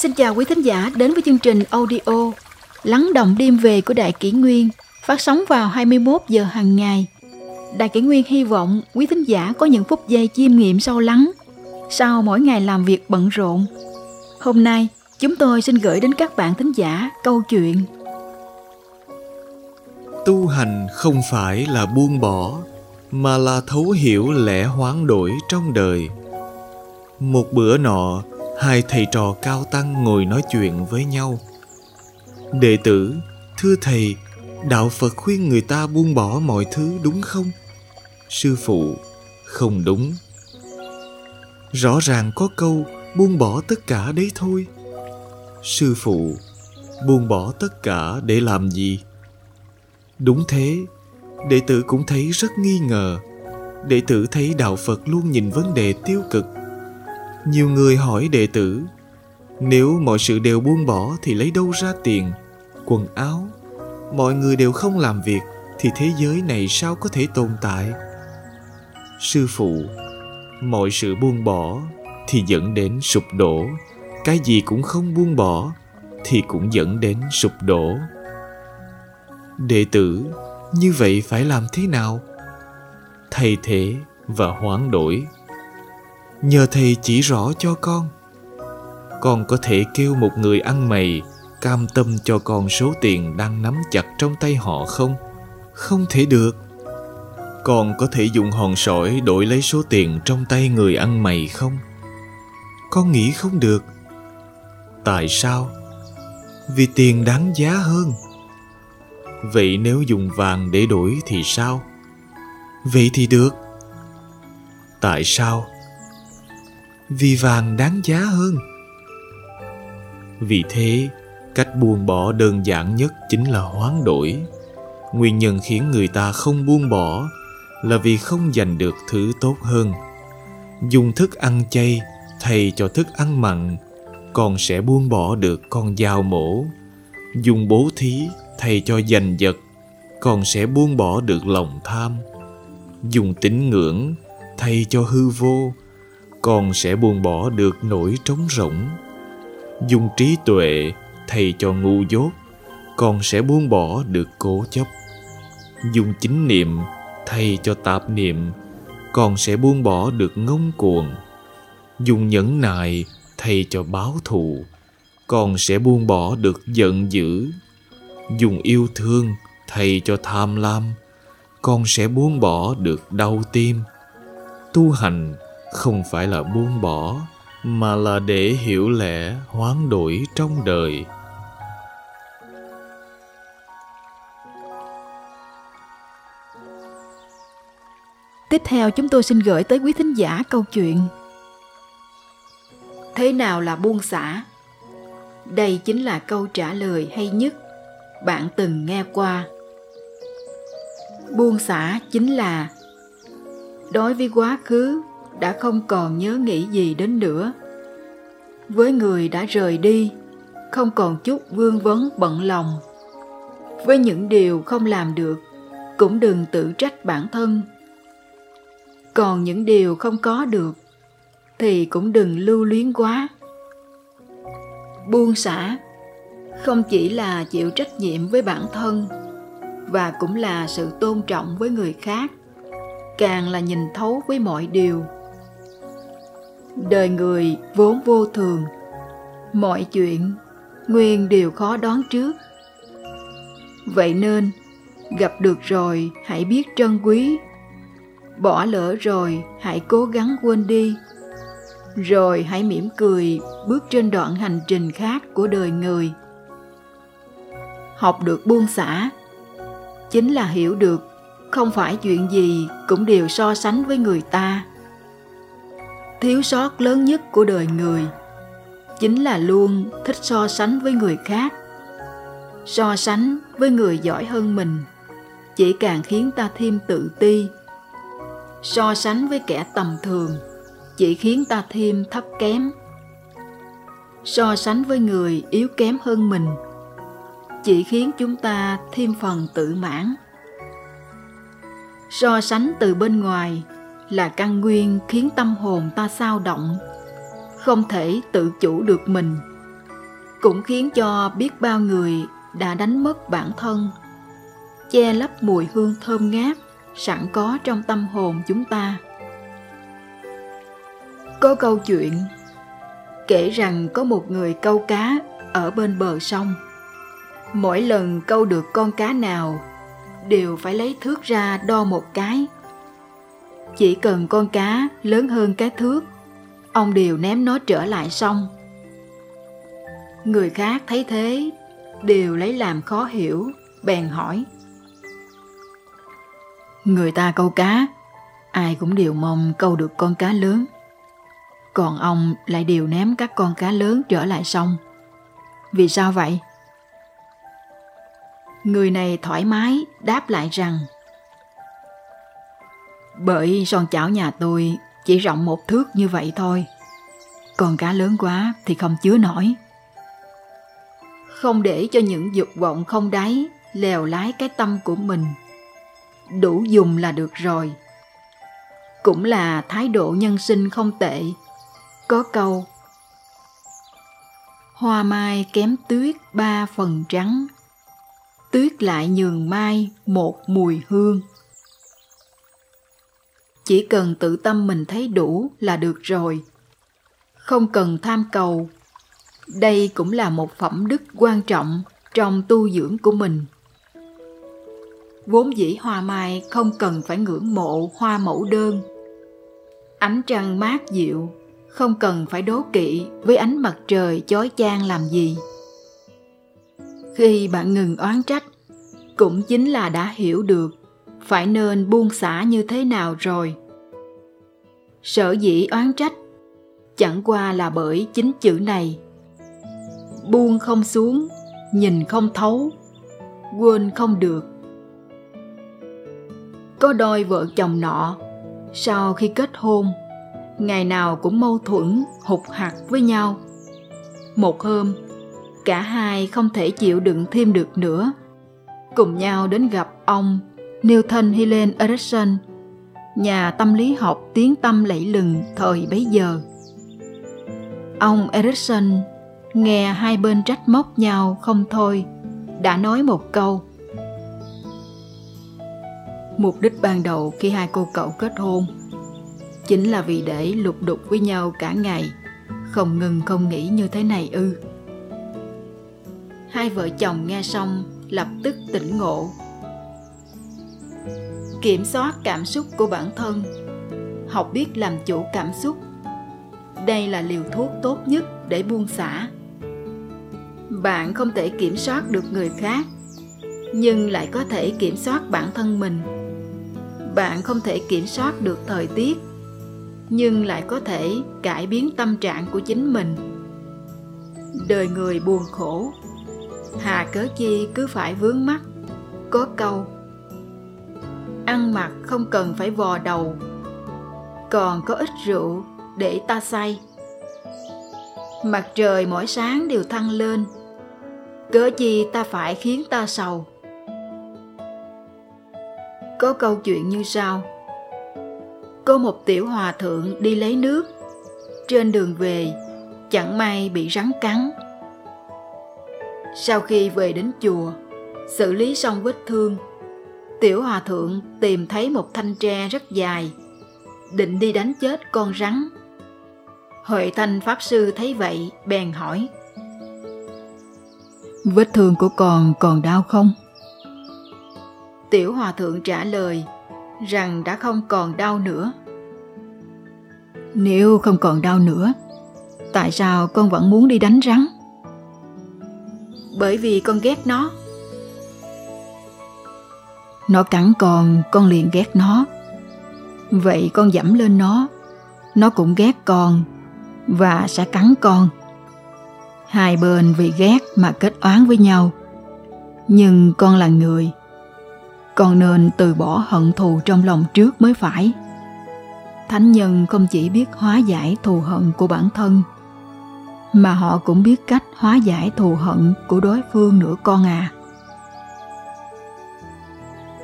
Xin chào quý thính giả đến với chương trình audio Lắng động đêm về của Đại Kỷ Nguyên phát sóng vào 21 giờ hàng ngày. Đại Kỷ Nguyên hy vọng quý thính giả có những phút giây chiêm nghiệm sâu lắng sau mỗi ngày làm việc bận rộn. Hôm nay, chúng tôi xin gửi đến các bạn thính giả câu chuyện Tu hành không phải là buông bỏ mà là thấu hiểu lẽ hoán đổi trong đời. Một bữa nọ, hai thầy trò cao tăng ngồi nói chuyện với nhau. Đệ tử, thưa thầy, đạo Phật khuyên người ta buông bỏ mọi thứ đúng không? Sư phụ, không đúng. Rõ ràng có câu buông bỏ tất cả đấy thôi. Sư phụ, buông bỏ tất cả để làm gì? Đúng thế, đệ tử cũng thấy rất nghi ngờ. Đệ tử thấy đạo Phật luôn nhìn vấn đề tiêu cực. Nhiều người hỏi đệ tử, nếu mọi sự đều buông bỏ thì lấy đâu ra tiền, quần áo? Mọi người đều không làm việc thì thế giới này sao có thể tồn tại? Sư phụ, mọi sự buông bỏ thì dẫn đến sụp đổ. Cái gì cũng không buông bỏ thì cũng dẫn đến sụp đổ. Đệ tử, như vậy phải làm thế nào? thay thế và hoán đổi. Nhờ thầy chỉ rõ cho con. Con có thể kêu một người ăn mày, cam tâm cho con số tiền đang nắm chặt trong tay họ không? Không thể được. Con có thể dùng hòn sỏi đổi lấy số tiền trong tay người ăn mày không? Con nghĩ không được. Tại sao? Vì tiền đáng giá hơn. Vậy nếu dùng vàng để đổi thì sao? Vậy thì được. Tại sao? Vì vàng đáng giá hơn. Vì thế, cách buông bỏ đơn giản nhất chính là hoán đổi. Nguyên nhân khiến người ta không buông bỏ là vì không giành được thứ tốt hơn. Dùng thức ăn chay thay cho thức ăn mặn, con sẽ buông bỏ được con dao mổ. Dùng bố thí thay cho giành giật con sẽ buông bỏ được lòng tham dùng tín ngưỡng thay cho hư vô con sẽ buông bỏ được nỗi trống rỗng. Dùng trí tuệ thay cho ngu dốt, con sẽ buông bỏ được cố chấp. Dùng chính niệm thay cho tạp niệm, con sẽ buông bỏ được ngông cuồng. Dùng nhẫn nại thay cho báo thù, con sẽ buông bỏ được giận dữ. Dùng yêu thương thay cho tham lam, con sẽ buông bỏ được đau tim. Tu hành không phải là buông bỏ, mà là để hiểu lẽ hoán đổi trong đời Tiếp theo chúng tôi xin gửi tới quý thính giả câu chuyện Thế nào là buông xả? Đây chính là câu trả lời hay nhất bạn từng nghe qua buông xả chính là đối với quá khứ đã không còn nhớ nghĩ gì đến nữa. Với người đã rời đi, không còn chút vương vấn bận lòng. Với những điều không làm được, cũng đừng tự trách bản thân. Còn những điều không có được, thì cũng đừng lưu luyến quá. Buông xả, không chỉ là chịu trách nhiệm với bản thân, và cũng là sự tôn trọng với người khác, càng là nhìn thấu với mọi điều đời người vốn vô thường. Mọi chuyện, nguyên đều khó đoán trước. Vậy nên, gặp được rồi, hãy biết trân quý. Bỏ lỡ rồi, hãy cố gắng quên đi. Rồi hãy mỉm cười, bước trên đoạn hành trình khác của đời người. Học được buông xả, chính là hiểu được không phải chuyện gì cũng đều so sánh với người ta thiếu sót lớn nhất của đời người, chính là luôn thích so sánh với người khác. So sánh với người giỏi hơn mình, chỉ càng khiến ta thêm tự ti. So sánh với kẻ tầm thường, chỉ khiến ta thêm thấp kém. So sánh với người yếu kém hơn mình, chỉ khiến chúng ta thêm phần tự mãn. So sánh từ bên ngoài là căn nguyên khiến tâm hồn ta sao động, không thể tự chủ được mình. Cũng khiến cho biết bao người đã đánh mất bản thân, che lấp mùi hương thơm ngát sẵn có trong tâm hồn chúng ta. Có câu chuyện, kể rằng có một người câu cá ở bên bờ sông. Mỗi lần câu được con cá nào, đều phải lấy thước ra đo một cái chỉ cần con cá lớn hơn cái thước, ông đều ném nó trở lại sông. Người khác thấy thế, đều lấy làm khó hiểu, bèn hỏi. Người ta câu cá, ai cũng đều mong câu được con cá lớn. Còn ông lại đều ném các con cá lớn trở lại sông. Vì sao vậy? Người này thoải mái đáp lại rằng bởi son chảo nhà tôi chỉ rộng một thước như vậy thôi. Còn cá lớn quá thì không chứa nổi. Không để cho những dục vọng không đáy lèo lái cái tâm của mình. Đủ dùng là được rồi. Cũng là thái độ nhân sinh không tệ. Có câu, hoa mai kém tuyết ba phần trắng, tuyết lại nhường mai một mùi hương chỉ cần tự tâm mình thấy đủ là được rồi. Không cần tham cầu. Đây cũng là một phẩm đức quan trọng trong tu dưỡng của mình. Vốn dĩ hoa mai không cần phải ngưỡng mộ hoa mẫu đơn. Ánh trăng mát dịu, không cần phải đố kỵ với ánh mặt trời chói chang làm gì. Khi bạn ngừng oán trách, cũng chính là đã hiểu được phải nên buông xả như thế nào rồi sở dĩ oán trách, chẳng qua là bởi chính chữ này. Buông không xuống, nhìn không thấu, quên không được. Có đôi vợ chồng nọ, sau khi kết hôn, ngày nào cũng mâu thuẫn, hụt hạt với nhau. Một hôm, cả hai không thể chịu đựng thêm được nữa. Cùng nhau đến gặp ông Newton Helen Erickson nhà tâm lý học tiếng tâm lẫy lừng thời bấy giờ. Ông Erickson nghe hai bên trách móc nhau không thôi, đã nói một câu. Mục đích ban đầu khi hai cô cậu kết hôn chính là vì để lục đục với nhau cả ngày, không ngừng không nghĩ như thế này ư. Hai vợ chồng nghe xong lập tức tỉnh ngộ kiểm soát cảm xúc của bản thân. Học biết làm chủ cảm xúc. Đây là liều thuốc tốt nhất để buông xả. Bạn không thể kiểm soát được người khác, nhưng lại có thể kiểm soát bản thân mình. Bạn không thể kiểm soát được thời tiết, nhưng lại có thể cải biến tâm trạng của chính mình. Đời người buồn khổ, hà cớ chi cứ phải vướng mắt có câu ăn mặc không cần phải vò đầu. Còn có ít rượu để ta say. Mặt trời mỗi sáng đều thăng lên. Cớ chi ta phải khiến ta sầu? Có câu chuyện như sau. Có một tiểu hòa thượng đi lấy nước. Trên đường về, chẳng may bị rắn cắn. Sau khi về đến chùa, xử lý xong vết thương tiểu hòa thượng tìm thấy một thanh tre rất dài định đi đánh chết con rắn. Huệ thanh pháp sư thấy vậy bèn hỏi vết thương của con còn đau không? Tiểu hòa thượng trả lời rằng đã không còn đau nữa. Nếu không còn đau nữa tại sao con vẫn muốn đi đánh rắn? Bởi vì con ghét nó nó cắn con con liền ghét nó. Vậy con dẫm lên nó. Nó cũng ghét con và sẽ cắn con. Hai bên vì ghét mà kết oán với nhau. Nhưng con là người. Con nên từ bỏ hận thù trong lòng trước mới phải. Thánh nhân không chỉ biết hóa giải thù hận của bản thân, mà họ cũng biết cách hóa giải thù hận của đối phương nữa con à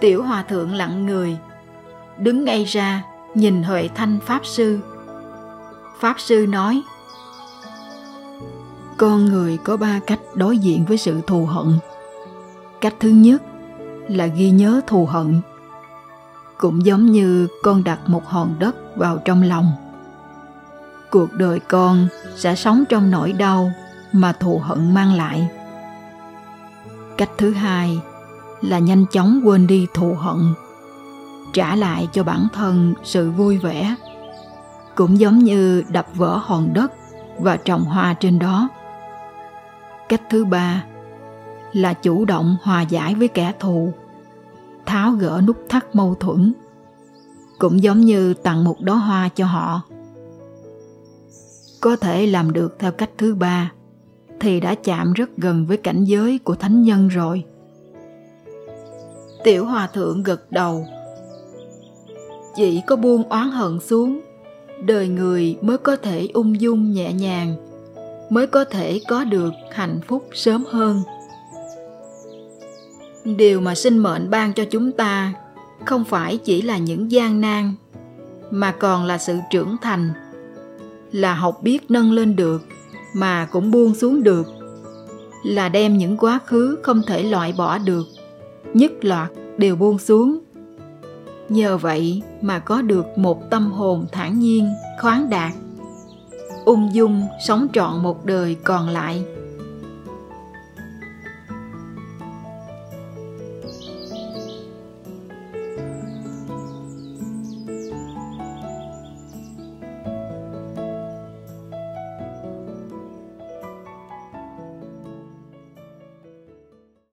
tiểu hòa thượng lặng người, đứng ngay ra, nhìn huệ thanh pháp sư. Pháp sư nói, con người có ba cách đối diện với sự thù hận. Cách thứ nhất là ghi nhớ thù hận, cũng giống như con đặt một hòn đất vào trong lòng. Cuộc đời con sẽ sống trong nỗi đau mà thù hận mang lại. Cách thứ hai là nhanh chóng quên đi thù hận, trả lại cho bản thân sự vui vẻ, cũng giống như đập vỡ hòn đất và trồng hoa trên đó. Cách thứ ba là chủ động hòa giải với kẻ thù, tháo gỡ nút thắt mâu thuẫn, cũng giống như tặng một đóa hoa cho họ. Có thể làm được theo cách thứ ba thì đã chạm rất gần với cảnh giới của thánh nhân rồi tiểu hòa thượng gật đầu. Chỉ có buông oán hận xuống, đời người mới có thể ung dung nhẹ nhàng, mới có thể có được hạnh phúc sớm hơn. Điều mà sinh mệnh ban cho chúng ta không phải chỉ là những gian nan, mà còn là sự trưởng thành, là học biết nâng lên được mà cũng buông xuống được, là đem những quá khứ không thể loại bỏ được nhất loạt đều buông xuống. Nhờ vậy mà có được một tâm hồn thản nhiên, khoáng đạt. Ung dung sống trọn một đời còn lại.